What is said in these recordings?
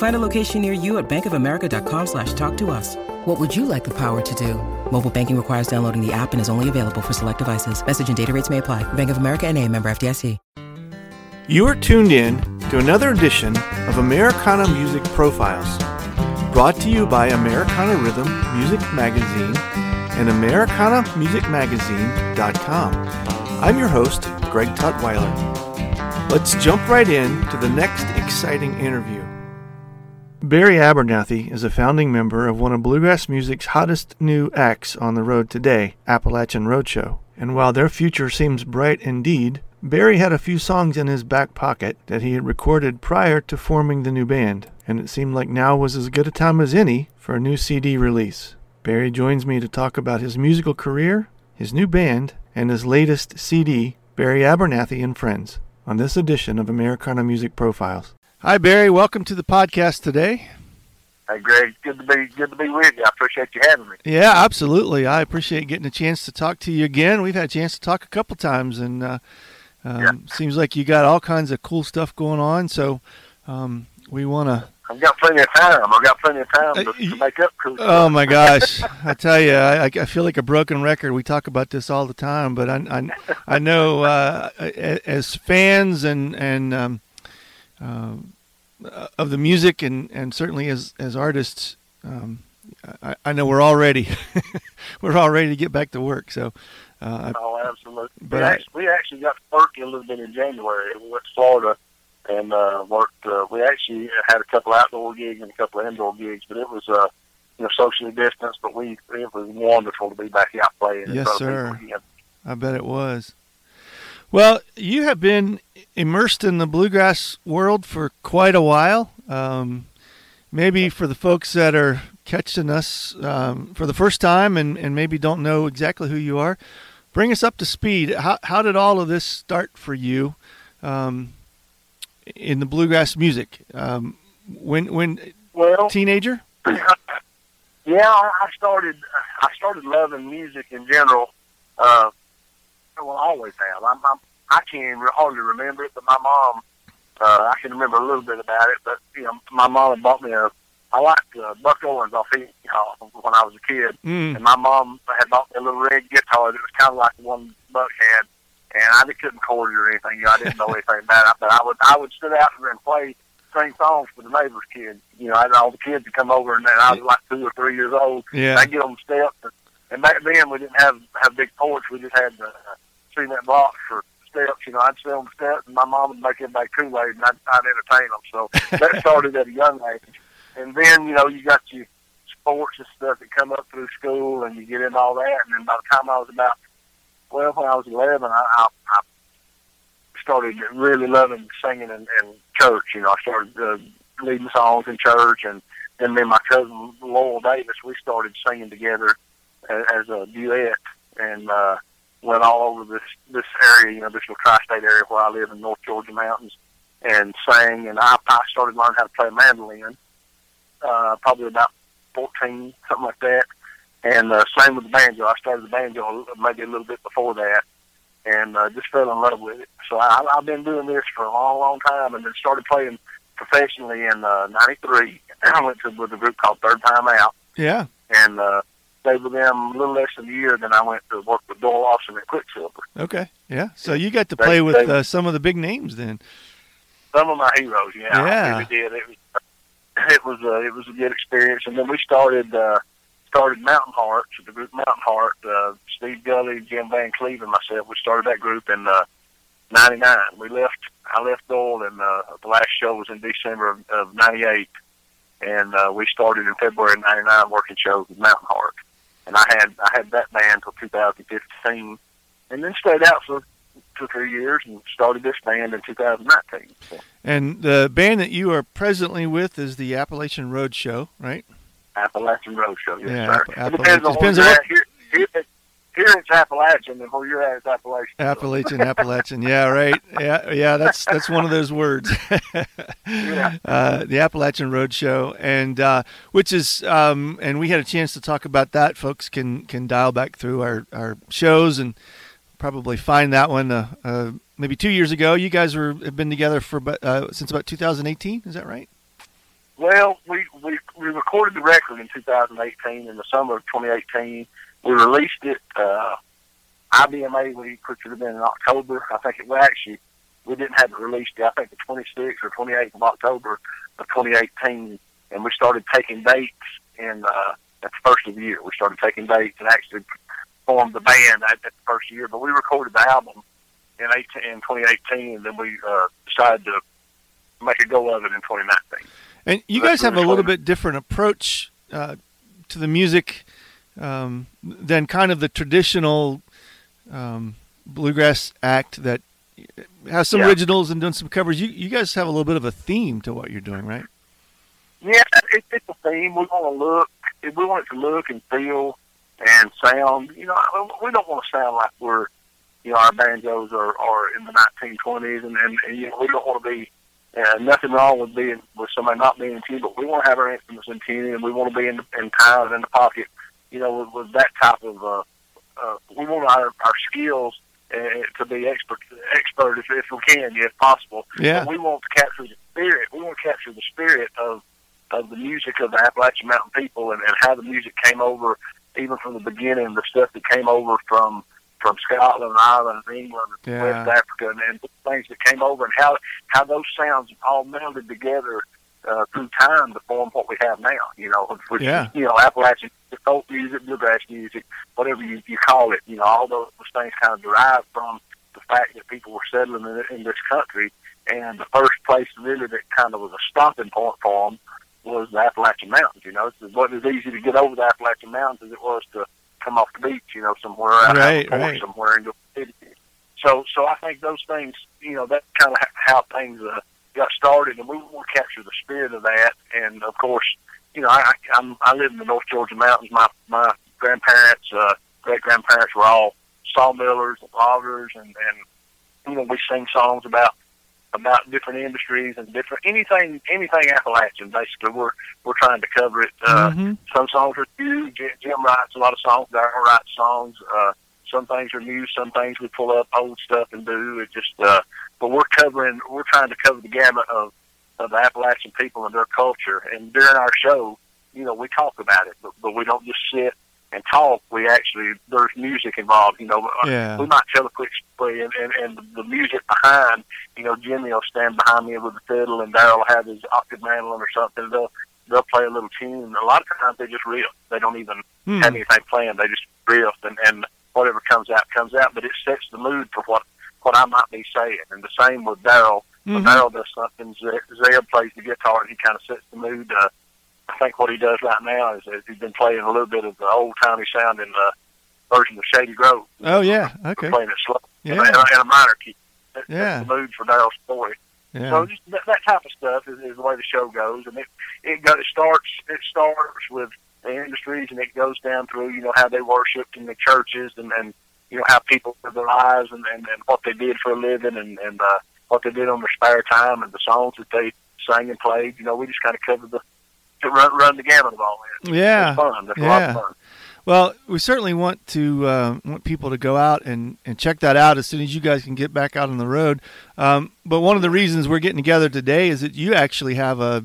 Find a location near you at bankofamerica.com slash talk to us. What would you like the power to do? Mobile banking requires downloading the app and is only available for select devices. Message and data rates may apply. Bank of America and a member FDIC. You are tuned in to another edition of Americana Music Profiles, brought to you by Americana Rhythm Music Magazine and AmericanaMusicMagazine.com. I'm your host, Greg Tutwiler. Let's jump right in to the next exciting interview. Barry Abernathy is a founding member of one of bluegrass music's hottest new acts on the road today, Appalachian Roadshow. And while their future seems bright indeed, Barry had a few songs in his back pocket that he had recorded prior to forming the new band, and it seemed like now was as good a time as any for a new CD release. Barry joins me to talk about his musical career, his new band, and his latest CD, Barry Abernathy and Friends, on this edition of Americana Music Profiles. Hi, Barry. Welcome to the podcast today. Hey, Greg. Good to be good to be with you. I appreciate you having me. Yeah, absolutely. I appreciate getting a chance to talk to you again. We've had a chance to talk a couple times, and uh, um, yeah. seems like you got all kinds of cool stuff going on. So um, we want to. I've got plenty of time. I've got plenty of time to, to make up cool. Oh my gosh! I tell you, I, I feel like a broken record. We talk about this all the time, but I I, I know uh, as fans and and um, uh, of the music and, and certainly as as artists, um, I, I, know we're all ready. we're all ready to get back to work. So. Uh, oh, absolutely. But we, I, actually, we actually got to work a little bit in January. We went to Florida and uh, worked. Uh, we actually had a couple outdoor gigs and a couple indoor gigs, but it was uh, you know socially distanced. But we it was wonderful to be back out playing. Yes, sir. I bet it was. Well, you have been immersed in the bluegrass world for quite a while. Um, maybe for the folks that are catching us um, for the first time and, and maybe don't know exactly who you are, bring us up to speed. How, how did all of this start for you um, in the bluegrass music? Um, when when well, teenager? Yeah, I started I started loving music in general. Uh, I always have. I'm, I'm I can't even hardly remember it, but my mom, uh, I can remember a little bit about it. But you know, my mom had bought me a. I liked uh, Buck Owens off Hee Haw when I was a kid, mm. and my mom had bought me a little red guitar that was kind of like the one Buck had, and I just couldn't chord it or anything. You know, I didn't know anything about it, but I would I would sit out there and play sing songs for the neighbors' kids. You know, I had all the kids would come over, and then I was like two or three years old. Yeah, I get on the steps, and, and back then we didn't have have big porch. We just had the uh, cement blocks for steps. You know, I'd sit on the steps, and my mom would make everybody Kool-Aid, and I'd, I'd entertain them. So that started at a young age. And then, you know, you got your sports and stuff that come up through school, and you get into all that. And then by the time I was about, well, when I was 11, I, I, I started really loving singing in, in church. You know, I started uh, leading songs in church, and then me and my cousin Laurel Davis, we started singing together as, as a duet. And, uh, went all over this this area, you know, this little tri-state area where I live in North Georgia mountains, and sang. And I, I started learning how to play mandolin, uh, probably about fourteen, something like that. And uh, same with the banjo. I started the banjo maybe a little bit before that, and uh, just fell in love with it. So I, I've been doing this for a long, long time, and then started playing professionally in uh, '93. I went to with a group called Third Time Out, Yeah. and uh, stayed with them a little less than a year. Then I went to work with Doyle Lawson at Quicksilver. Okay. Yeah. So you got to They- play with they- uh, some of the big names then. Some of my heroes, yeah, Yeah. Really did. It was it was uh, it was a good experience, and then we started uh, started Mountain Hearts, the group Mountain Heart. Uh, Steve Gulley, Jim Van Cleve, and myself. We started that group in uh, '99. We left. I left Doyle, and uh, the last show was in December of, of '98, and uh, we started in February '99 working shows with Mountain Heart. And I had I had that band until 2015, and then stayed out for two or three years and started this band in 2019. So. And the band that you are presently with is the Appalachian Road Show, right? Appalachian Road Show. Yes, Yeah, sir. App- it depends on Depends on what- Here, here, here it's Appalachian, and where you're at, it's Appalachian. Appalachian, Appalachian. Yeah, right. Yeah, yeah. That's that's one of those words. Yeah. uh, the Appalachian Road Show, and uh, which is, um, and we had a chance to talk about that. Folks can can dial back through our our shows and probably find that one. Uh, uh, maybe two years ago, you guys were have been together for about, uh, since about 2018. Is that right? Well, we, we we recorded the record in 2018 in the summer of 2018. We released it uh, IBMA would have been in October. I think it was actually we didn't have it released. yet. I think the 26th or 28th of October of 2018, and we started taking dates in uh, at the first of the year. We started taking dates and actually formed the band at, at the first year. But we recorded the album in 18 in 2018, and then we uh, decided to make a go of it in 2019. And you That's guys have a little bit different approach uh, to the music um, than kind of the traditional um, bluegrass act that has some Yeah. originals and doing some covers. You you guys have a little bit of a theme to what you're doing, right? Yeah, it, it's a theme. We want to look. We want it to look and feel and sound. You know, we don't want to sound like we're, you know, our banjos are, are in the 1920s, and, and, and you know, we don't want to be. Uh, nothing wrong with being with somebody not being in tune, but we want to have our instruments in tune, and we want to be in, in time and in the pocket. You know, with, with that type of. Uh, uh, we want our our skills uh, to be expert expert if, if we can, if possible. Yeah. But we want to capture the spirit. We want to capture the spirit of of the music of the Appalachian Mountain people and, and how the music came over, even from the beginning, the stuff that came over from from Scotland, Ireland, England, Yeah. West Africa, and, and things that came over, and how how those sounds all melded together uh, through time to form what we have now. You know, which Yeah. you know Appalachian folk music, bluegrass music, whatever you, you call it. You know, all those things kind of derive from the fact that people were settling in, in this country, and the first place really that kind of was a stopping point for them was the Appalachian Mountains. You know, it wasn't as easy to get over the Appalachian Mountains as it was to come off the beach. You know, somewhere out Right, out right. somewhere in the city. So, so I think those things, you know, that's kind of how things uh, got started, and we want to capture the spirit of that. And of course, you know, I, I'm I live in the North Georgia mountains. My my grandparents, uh, great grandparents were all sawmillers and loggers, and and you know, we sing songs about about different industries and different anything anything Appalachian. Basically, we're we're trying to cover it. Uh, Mhm. Some songs are new. Jim, writes a lot of songs. Darrell writes songs. Uh, some things are new. Some things we pull up old stuff and do. It just, uh, but we're covering. We're trying to cover the gamut of of the Appalachian people and their culture. And during our show, you know, we talk about it, but, but we don't just sit and talk. We actually there's music involved. You know, Uh, Yeah. we might tell a quick story, and, and and the music behind. You know, Jimmy will stand behind me with the fiddle, and Darrell will have his octave mandolin or something. They'll they'll play a little tune. A lot of times they just riff. They don't even Hmm. have anything planned. They just riff, and and whatever comes out comes out. But it sets the mood for what what I might be saying. And the same with Darrell. When Mhm. Darrell does something, Zeb plays the guitar, and he kind of sets the mood. Uh, I think what he does right now is, is he's been playing a little bit of the old timey sounding uh, version of Shady Grove. Oh yeah. Okay. Playing it slow in, Yeah. a, in a minor key. That, Yeah. That's the mood for Darrell's story. So just that, that type of stuff is, is the way the show goes, and it it, go, it starts it starts with the industries, and it goes down through you know how they worshipped in the churches, and and you know how people lived their lives, and and, and what they did for a living, and and uh, what they did on their spare time, and the songs that they sang and played. You know, we just kind of covered the to run run the gamut of all that. Yeah. It's fun. That's a lot Yeah. of fun. Well, we certainly want to uh, want people to go out and, and check that out as soon as you guys can get back out on the road. Um, but one of the reasons we're getting together today is that you actually have a,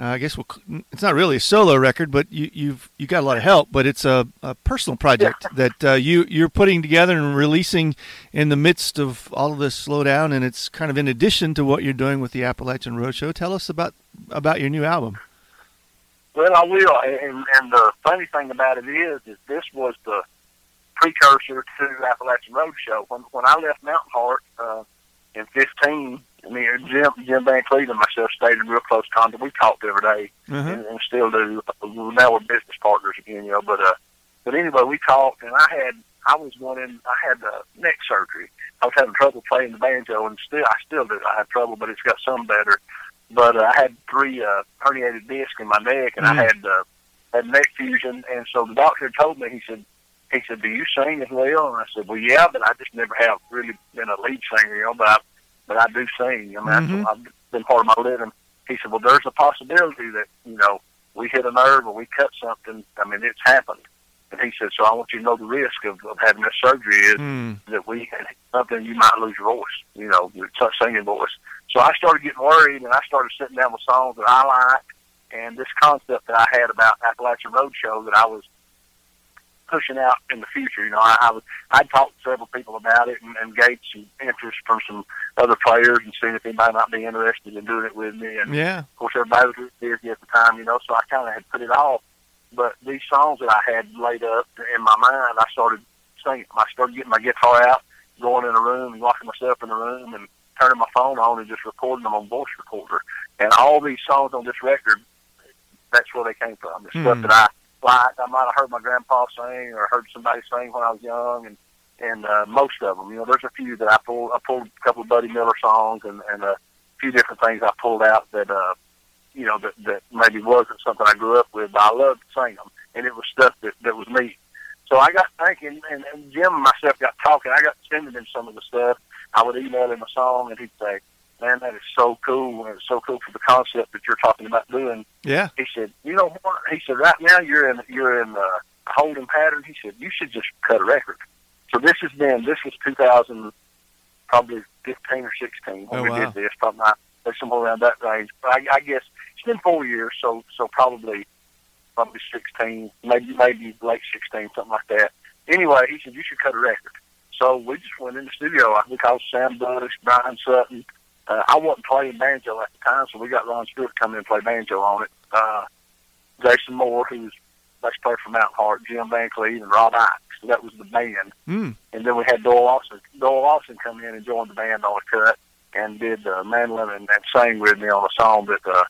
uh, I guess we'll, it's not really a solo record, but you, you've you got a lot of help. But it's a, a personal project yeah. that uh, you you're putting together and releasing in the midst of all of this slowdown, and it's kind of in addition to what you're doing with the Appalachian Roadshow. Tell us about about your new album. Well, I will. And, and the funny thing about it is, is this was the precursor to Appalachian Roadshow. When when I left Mountain Heart uh, in '15, I mean Jim Jim Van Cleve and myself stayed in real close contact. We talked every day, mm-hmm. and, and still do. Now we're business partners again, you know. But uh, but anyway, we talked, and I had I was going in. I had uh, neck surgery. I was having trouble playing the banjo, and still I still do. I have trouble, but it's got some better but uh, I had three uh, herniated discs in my neck, and mm. I had uh, had neck fusion. And so the doctor told me, he said, he said, "Do you sing as well?" And I said, "Well, yeah, but I just never have really been a lead singer, you know. But I, but I do sing. I mean, mm-hmm. I've been part of my living." He said, "Well, there's a possibility that you know we hit a nerve or we cut something. I mean, it's happened." And he said, "So I want you to know the risk of, of having this surgery is mm. that we something you might lose your voice, you know, your singing voice." So I started getting worried, and I started sitting down with songs that I liked, and this concept that I had about Appalachian Roadshow that I was pushing out in the future. You know, I, I was I talked to several people about it and, and gauged some interest from some other players and seeing if anybody might be interested in doing it with me. And yeah, of course, everybody was busy at the time, you know, so I kind of had put it off. But these songs that I had laid up in my mind, I started singing. I started getting my guitar out, going in a room, and locking myself in the room, and turning my phone on and just recording them on voice recorder. And all these songs on this record, that's where they came from. The mm. stuff that I liked, I might have heard my grandpa sing or heard somebody sing when I was young, and and uh, most of them, you know, there's a few that I pulled. I pulled a couple of Buddy Miller songs and and a few different things I pulled out that uh, you know that that maybe wasn't something I grew up with, but I loved to sing them, and it was stuff that that was me. So I got thinking, and, and Jim and myself got talking. I got sending him some of the stuff, I would email him a song, and he'd say, "Man, that is so cool, and it's so cool for the concept that you're talking about doing." Yeah. He said, "You know what?" He said, "Right now you're in you're in uh, holding pattern." He said, "You should just cut a record." So this has been this was 2000, probably 15 or 16 when oh, we wow. did this, probably not somewhere around that range. But I, I guess it's been four years, so so probably probably 16, maybe maybe late 16, something like that. Anyway, he said you should cut a record. So we just went in the studio. We called Sam Bush, Bryan Sutton. Uh, I wasn't playing banjo at the time, so we got Ron Stewart come in and play banjo on it. Uh, Jason Moore, who's bass player from Mountain Heart, Jim Van Cleve, and Rob Ickes. So that was the band. Mm. And then we had Doyle Lawson. Doyle Lawson come in and joined the band on a cut and did uh, mandolin and, and sang with me on a song that uh,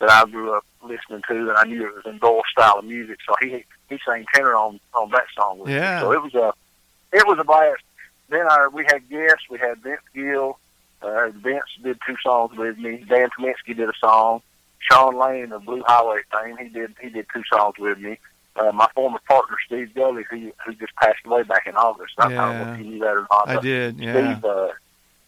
that I grew up listening to, and I knew it was in Doyle's style of music. So he he sang tenor on on that song with yeah. me. So it was a it was a blast then our we had guests. We had Vince Gill. Uh, Vince did two songs with me. Dan Tyminski did a song. Shawn Lane of Blue Highway fame, he did he did two songs with me. Uh, my former partner Steve Gulley, who who just passed away back in August. I yeah. don't know if you knew that or not. I did. Yeah. Steve, uh,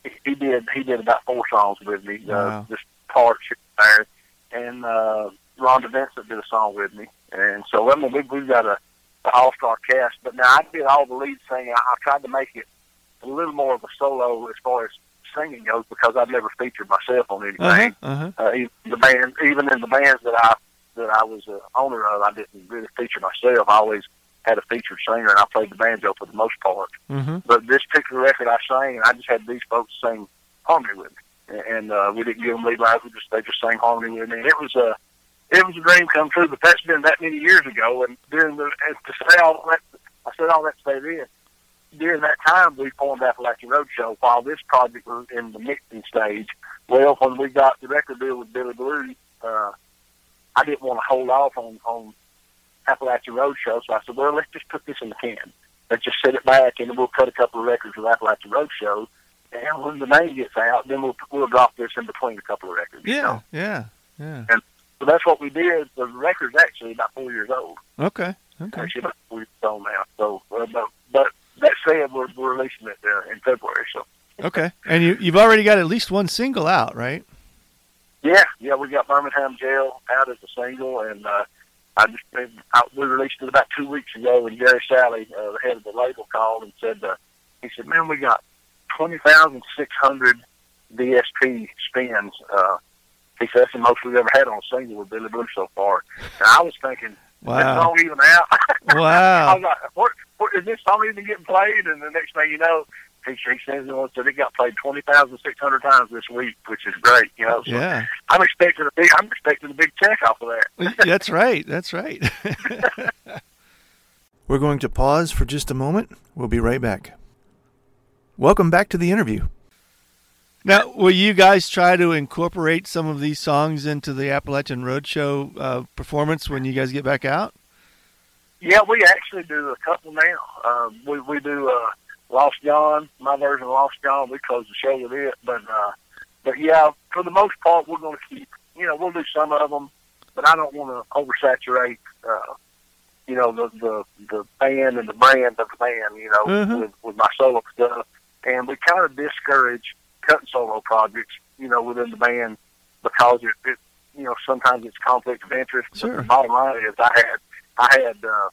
he, he did he did about four songs with me. Uh, wow. Just parts there, and uh, Rhonda Vincent did a song with me. And so I mean, we we've got a, a all star cast. But now I did all the lead singing. I, I tried to make it a little more of a solo as far as singing goes because I've never featured myself on anything. Uh-huh, uh-huh. Uh, even the band, even in the bands that I that I was uh, owner of, I didn't really feature myself. I always had a featured singer, and I played the banjo for the most part. Mm-hmm. But this particular record, I sang, and I just had these folks sing harmony with me, and uh, we didn't give them lead lines. We just they just sang harmony with me, and it was a it was a dream come true. But that's been that many years ago, and during the and to say all that, I said all that to say this during that time, we formed Appalachian Roadshow while this project was in the mixing stage. Well, when we got the record deal with Billy Blue, uh, I didn't want to hold off on, on Appalachian Roadshow, so I said, well, let's just put this in the can. Let's just set it back, and we'll cut a couple of records with Appalachian Roadshow. And when the name gets out, then we'll we'll drop this in between a couple of records. Yeah, you know? yeah, yeah. And so that's what we did. The record's actually about four years old. Okay, okay. Actually about four years old now. So, uh, but, but that said, we're, we're releasing it there in February. So okay, and you you've already got at least one single out, right? Yeah, yeah, we got Birmingham Jail out as a single, and uh, I just I, we released it about two weeks ago, and Gary Sally, uh, the head of the label, called and said, uh, he said, "Man, we got twenty thousand six hundred DSP spins." Uh, he said that's the most we've ever had on a single with Billy Blue so far. And I was thinking, Wow. this song even out? I Wow. was like, what, what, is this song even getting played? And the next thing you know, he, he says oh, you know, that it got played twenty thousand six hundred times this week, which is great. You know, so Yeah. I'm expecting a big, I'm expecting a big check off of that. That's right. That's right. We're going to pause for just a moment. We'll be right back. Welcome back to the interview. Now, will you guys try to incorporate some of these songs into the Appalachian Roadshow uh, performance when you guys get back out? Yeah, we actually do a couple now. Um, we we do uh, Lost John, my version of Lost John. We close the show with it, but uh, but yeah, for the most part, we're going to keep. You know, we'll do some of them, but I don't want to oversaturate. Uh, you know, the the the band and the brand of the band. You know, Mhm. with with my solo stuff, and we kind of discourage cutting solo projects. You know, within the band because it, it you know sometimes it's conflict of interest. But Sure. the bottom line is, I had I had uh,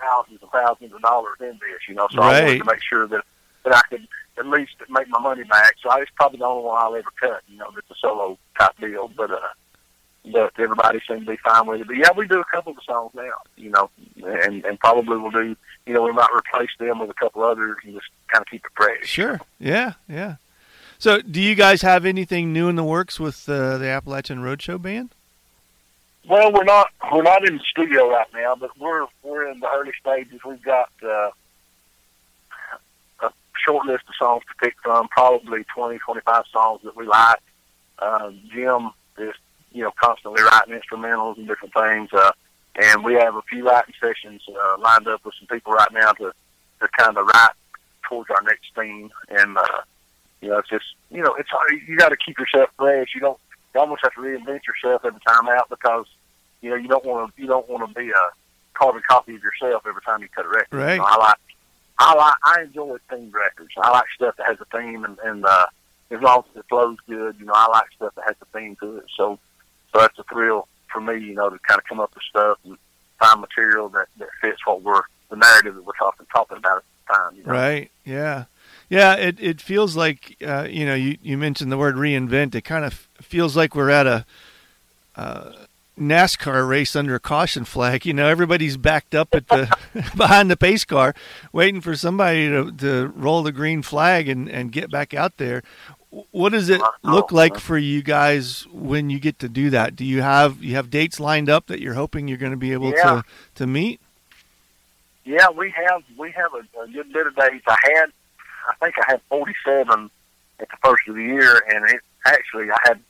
thousands and thousands of dollars in this, you know, so I wanted to make sure that that I could at least make my money back. So I, it's probably the only one I'll ever cut, you know, that's a solo type deal. But uh, but everybody seemed to be fine with it. But yeah, we do a couple of songs now, you know, and and probably we'll do, you know, we might replace them with a couple others and just kind of keep it fresh. Sure. Yeah. Yeah. So, do you guys have anything new in the works with uh, the Appalachian Roadshow band? Well, we're not we're not in the studio right now, but we're we're in the early stages. We've got uh, a short list of songs to pick from, probably 20, 25 songs that we like. Uh, Jim is you know constantly writing instrumentals and different things, uh, and we have a few writing sessions uh, lined up with some people right now to to kind of write towards our next theme. And uh, you know, it's just you know, it's hard. You got to keep yourself fresh. You don't you almost have to reinvent yourself every time out because you know you don't want to you don't want to be a carbon copy of yourself every time you cut a record. Right. You know, I like I like I enjoy themed records. I like stuff that has a theme and, and uh, as long as it flows good, you know, I like stuff that has a theme to it. So so that's a thrill for me, you know, to kind of come up with stuff and find material that, that fits what we're the narrative that we're talking talking about at the time. You know? Right. Yeah. Yeah. It it feels like uh, you know you you mentioned the word reinvent. It kind of feels like we're at a uh, NASCAR race under a caution flag. You know, everybody's backed up at the behind the pace car, waiting for somebody to to roll the green flag and and get back out there. What does it look like for you guys when you get to do that? Do you have you have dates lined up that you're hoping you're going to be able Yeah. to to meet? Yeah, we have we have a, a good bit of dates. I had, I think I had 47 at the first of the year, and it actually I had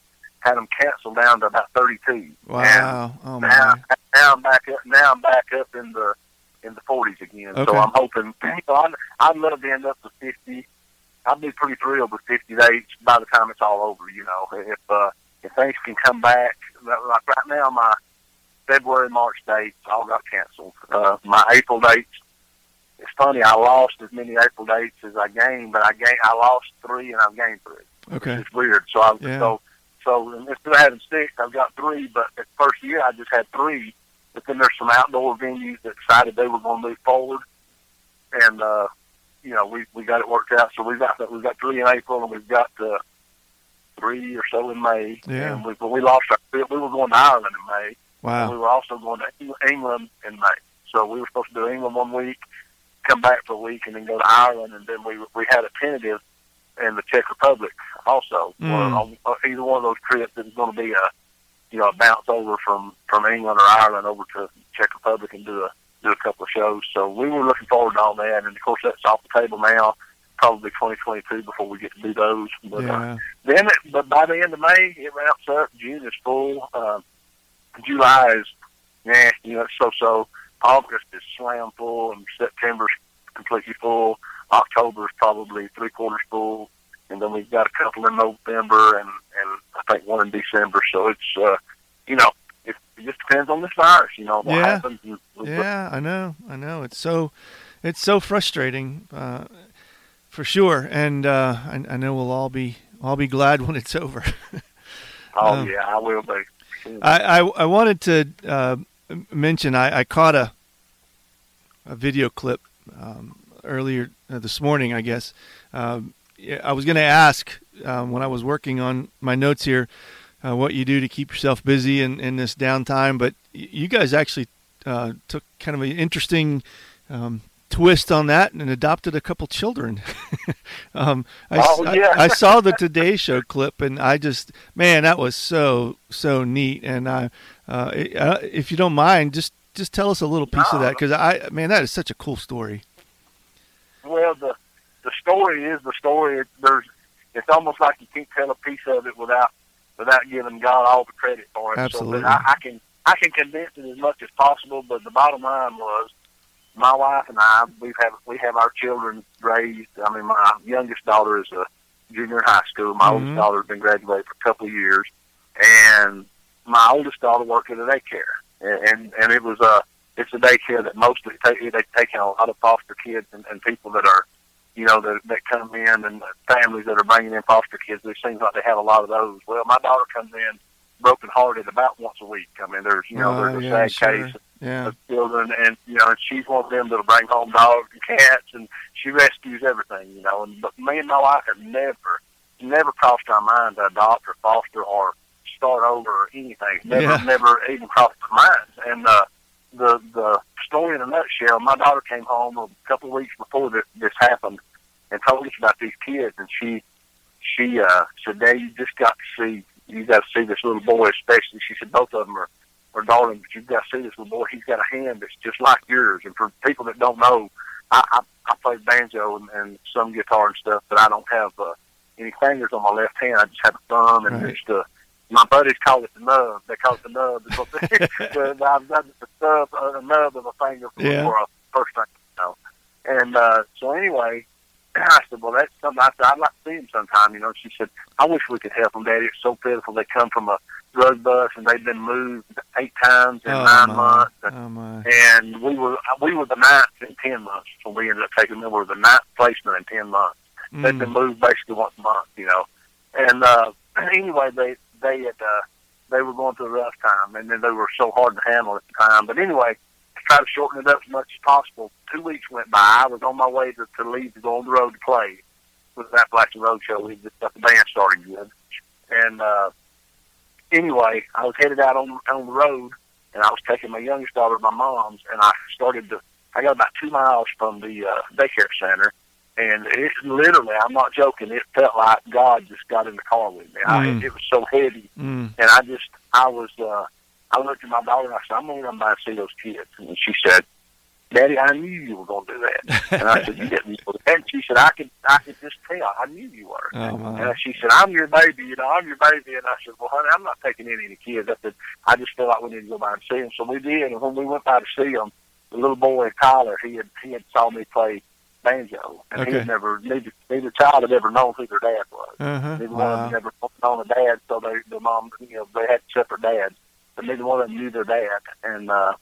had them canceled down to about 32. Wow. Oh And my. now, now I'm back up. Now I'm back up in the in the 40s again. Okay. So I'm hoping. You know, I'd, I'd love to end up to 50. I'd be pretty thrilled with 50 dates by the time it's all over. You know, if uh, if things can come back, like right now my February, March dates all got canceled. Uh, my April dates. It's funny. I lost as many April dates as I gained, but I gained. I lost three, and I've gained three. Okay. It's weird. So I Yeah. so so instead of having six, I've got three. But at the first year, I just had three. But then there's some outdoor venues that decided they were going to move forward, and uh, you know we we got it worked out. So we've got we've got three in April, and we've got uh, three or so in May. Yeah. And we, but we lost our. We were going to Ireland in May. And we were also going to England in May. So we were supposed to do England one week, come back for a week, and then go to Ireland. And then we we had a tentative in the Czech Republic also. Mm. Or on either one of those trips, was going to be a you know a bounce over from from England or Ireland over to Czech Republic and do a do a couple of shows. So we were looking forward to all that, and of course that's off the table now. Probably 2022 before we get to do those. But uh, then, it, but by the end of May, it ramps up. June is full. Uh, July is, yeah, you know, so-so. August is slam full, and September's completely full. October is probably three quarters full, and then we've got a couple in November and and I think one in December. So it's, uh, you know, it, it just depends on this virus. You know what Yeah. happens. And, Yeah, I know, I know. It's so, it's so frustrating, uh, for sure. And uh, I, I know we'll all be all be glad when it's over. Oh Um, yeah, I will be. I, I I wanted to uh, mention I, I caught a a video clip um, earlier uh, this morning, I guess. Um, I was going to ask um, when I was working on my notes here uh, what you do to keep yourself busy in, in this downtime, but you guys actually uh, took kind of an interesting um, twist on that and adopted a couple children. um, I, oh, yeah. I, I, saw the Today Show clip and I just, man, that was so so neat. And I, uh, uh if you don't mind, just just tell us a little piece no. of that because I, man, that is such a cool story. Well, the the story is the story. It, There's, it's almost like you can't tell a piece of it without without giving God all the credit for it. Absolutely. So, I, I can I can condense it as much as possible, but the bottom line was my wife and I, we've have we have our children raised. I mean, my youngest daughter is a junior in high school. My mm-hmm. oldest daughter's been graduated for a couple of years, and my oldest daughter worked at a daycare, and and, and it was a it's a daycare that mostly take they take in a lot of foster kids and, and people that are, you know, that that come in and families that are bringing in foster kids. It seems like they have a lot of those. Well, my daughter comes in broken hearted about once a week. I mean, there's you know, oh, there's a yeah, sad sure. case yeah. of children, and you know, and she's one of them that'll bring home dogs and cats, and she rescues everything, you know. And but me and my wife have never, never crossed our mind to adopt or foster or start over or anything. Never, Yeah. never even crossed our minds. And uh, the the story in a nutshell, my daughter came home a couple of weeks before this, this happened, and told us about these kids, and she she uh, said, "Dad, you just got to see." You got to see this little boy, especially. She said both of them are or darling, but you've got to see this little boy. He's got a hand that's just like yours. And for people that don't know, I, I, I play banjo and, and some guitar and stuff, but I don't have uh, any fingers on my left hand. I just have a thumb and Right. just uh, my buddies call it the nub. They call it the nub. It's what they- but I've got the nub, uh, nub of a finger for, Yeah. for a first thing, you know. And uh, so anyway, I said, well, that's something. I said, I'd like to see him sometime, you know. She said, I wish we could help them, Daddy. It's so pitiful. They come from a drug bus and they've been moved eight times in oh, nine my. months. And, Oh my. and we were we were the ninth in ten months. So we ended up taking them. We were the ninth placement in ten months. They've been Mm. moved basically once a month, you know. And uh, anyway, they they had uh, they were going through a rough time, and then they were so hard to handle at the time. But anyway, to try to shorten it up as much as possible, two weeks went by. I was on my way to, to leave to go on the road to play with that Appalachian Road Show. We just got the band started good, and uh, anyway, I was headed out on on the road, and I was taking my youngest daughter my mom's, and I started to. I got about two miles from the uh, daycare center, and it literally, I'm not joking. It felt like God just got in the car with me. I, Mm. it was so heavy, Mm. and I just, I was, uh, I looked at my daughter and I said, "I'm gonna run by and see those kids," and she said. Daddy, I knew you were going to do that. And I said, you didn't. know that." And she said, I could, I could just tell. I knew you were. Oh my. And she said, I'm your baby, you know, I'm your baby. And I said, well, honey, I'm not taking any of the kids. I said, I just feel like we need to go by and see them. So we did. And when we went by to see them, the little boy, Tyler, he had, he had saw me play banjo. And he Okay. had never, neither, neither child had ever known who their dad was. Uh-huh. Neither one of them ever known a dad, so they, their mom, you know, they had separate dads. But neither one of them knew their dad. And, uh,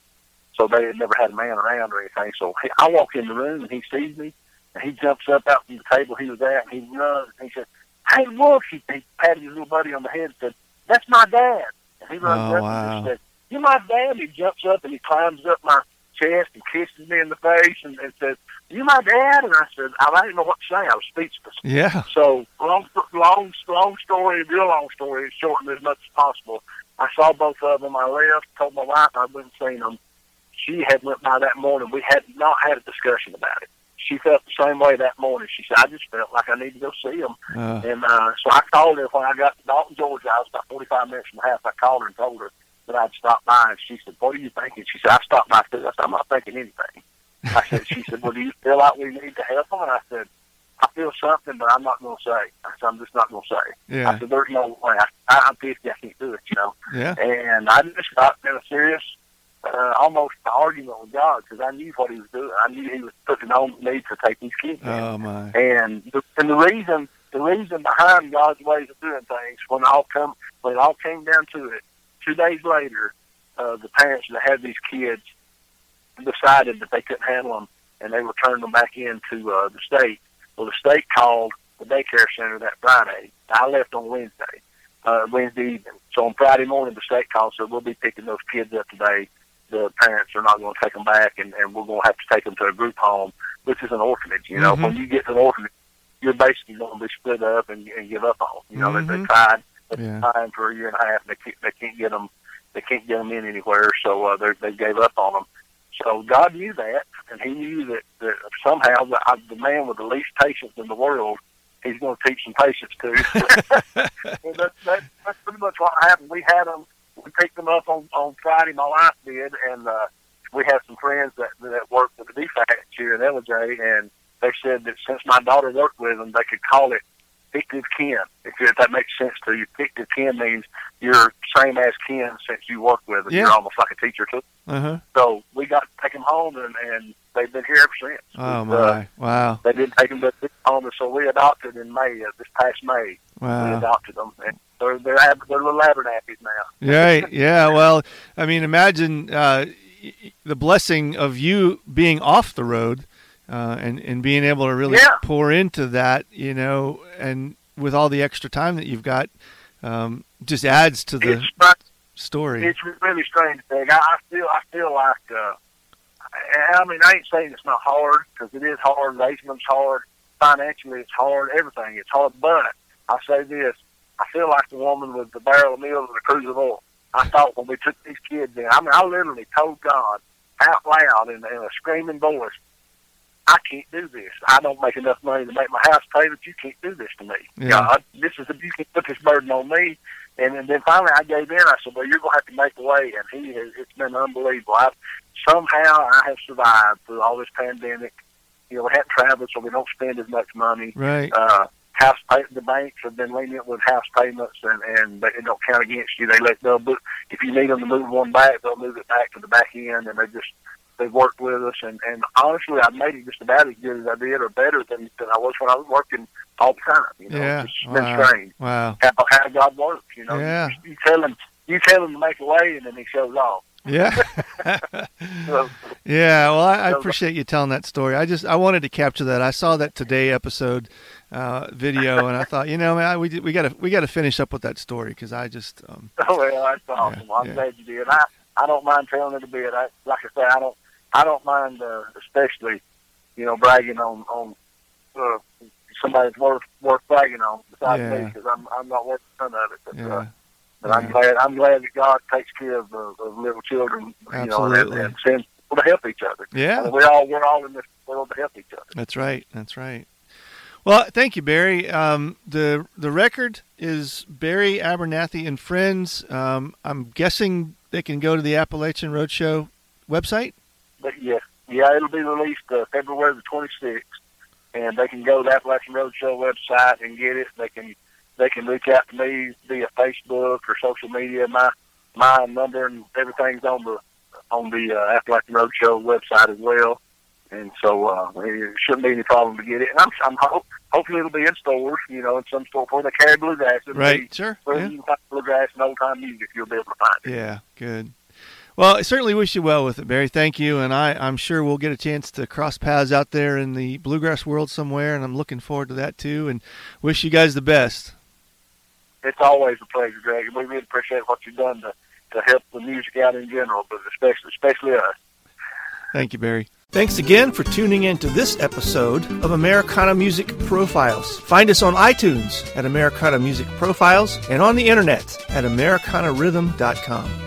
so they had never had a man around or anything. So he, I walk in the room and he sees me and he jumps up out from the table he was at and he runs and he said, Hey look he, he patted his little buddy on the head and said, That's my dad and he runs Oh, up wow. and said, "You're my dad he jumps up and he climbs up my chest and kisses me in the face and, and says, You my dad and I said, I didn't know what to say, I was speechless. Yeah. So long, long, long story, real long story, shortened as much as possible. I saw both of them. I left, told my wife I wouldn't seen them. She had went by that morning. We had not had a discussion about it. She felt the same way that morning. She said, I just felt like I need to go see them. Uh, And uh, so I called her when I got to Dalton, Georgia. I was about 45 minutes from the house. I called her and told her that I'd stop by. And she said, what are you thinking? She said, I stopped by said, I'm not thinking anything. I said, she said, well, do you feel like we need to help them? And I said, I feel something, but I'm not going to say. I said, I'm just not going to say. I said, there's no way. I, I, I'm 50. I can't do it, you know. Yeah. And I just got in a serious, uh, almost argument with God because I knew what he was doing. I knew he was putting on me to take these kids in. Oh my. And the, and the reason the reason behind God's ways of doing things when all come when it all came down to it, two days later, uh, the parents that had these kids decided that they couldn't handle them and they returned them back into uh, the state. Well, the state called the daycare center that Friday. I left on Wednesday, uh, Wednesday evening. So on Friday morning, the state called said we'll be picking those kids up today the parents are not going to take them back, and, and we're going to have to take them to a group home, which is an orphanage. You know, Mhm. when you get to an orphanage, you're basically going to be split up and, and give up on. You know, they, they Mhm. tried, they've Yeah. been trying for a year and a half, and they can't, they can't get them, they can't get them in anywhere, so uh, they they gave up on them. So God knew that, and He knew that, that somehow the, uh, the man with the least patience in the world, He's going to teach some patience to. well, that, that, that's pretty much what happened. We had them, we picked them up on on Friday. My wife did, and uh, we have some friends that that work with the DFCS here in LJ, and they said that since my daughter worked with them, they could call it fictive kin. If, if that makes sense to you, fictive kin means you're same as kin since you work with them. Yeah. You're almost like a teacher too. Uh huh. So we got to take them home, and, and they've been here ever since. Oh uh, my! Wow! they didn't take them home, and so we adopted in May, uh, this past May. We adopted them, and they're they're, they're little Abernathy's now. Right? Yeah. Well, I mean, imagine uh, the blessing of you being off the road uh, and and being able to really Yeah. pour into that. You know, and with all the extra time that you've got, um, just adds to the It's story. it's really strange thing. I, I feel I feel like uh, I I mean I ain't saying it's not hard because it is hard. Raising's hard. Financially, it's hard. Everything it's hard. But I say this: I feel like the woman with the barrel of meal and the cruse of oil. I thought when we took these kids in, I mean, I literally told God out loud in, in a screaming voice, I can't do this. I don't make enough money to make my house payment. You can't do this to me. Yeah. God, this is you can put this burden on me. And, and then finally I gave in. I said, well, you're going to have to make a way. And he has, it's been unbelievable. I've, somehow I have survived through all this pandemic. You know, we haven't traveled, so we don't spend as much money. Right. Uh, house pay- the banks have been lenient with house payments, and and they don't count against you. They let they'll book if you need them to move one back, they'll move it back to the back end, and they just they've worked with us. And and honestly, I've made it just about as good as I did, or better than than I was when I was working all the time. You know, Yeah. it's Wow. been strange Wow. how, how God works. You know, Yeah. you, you tell him you tell him to make a way, and then he shows off. Yeah. So, Yeah, well, I, I appreciate you telling that story. I just I wanted to capture that. I saw that today episode uh, video, and I thought, you know, man, I- we we got to we got to finish up with that story because I just um, Oh well, that's awesome. I'm yeah. glad you did. I I don't mind telling it a bit. I, like I say, I don't I don't mind, uh, especially you know bragging on on uh, somebody that's worth worth bragging on besides Yeah. me because I'm I'm not worth a ton of it. But, yeah, uh, but I'm glad I'm glad that God takes care of, uh, of little children. You know, and, Absolutely. and sends people to help each other. yeah. And we're all we're all in this world to help each other. That's right. That's right. Well, thank you, Barry. Um, the the record is Barry Abernathy and Friends. Um, I'm guessing they can go to the Appalachian Roadshow website. But yeah, yeah, it'll be released uh, February the 26th, and they can go to the Appalachian Roadshow website and get it. They can they can reach out to me via Facebook or social media. My my number and everything's on the on the uh, Appalachian Roadshow website as well. And so uh, it shouldn't be any problem to get it. And I'm I'm hope, hopefully it'll be in stores, you know, in some store where they carry bluegrass. It'll Right. Be, Sure. where Yeah. you can find bluegrass and old time music, you'll be able to find it. Yeah. Good. Well, I certainly wish you well with it, Barry. Thank you, and I, I'm sure we'll get a chance to cross paths out there in the bluegrass world somewhere, and I'm looking forward to that too. And wish you guys the best. it's always a pleasure, Greg. We really appreciate what you've done to, to help the music out in general, but especially especially us. Thank you, Barry. Thanks again for tuning in to this episode of Americana Music Profiles. Find us on iTunes at Americana Music Profiles and on the internet at AmericanaRhythm.com.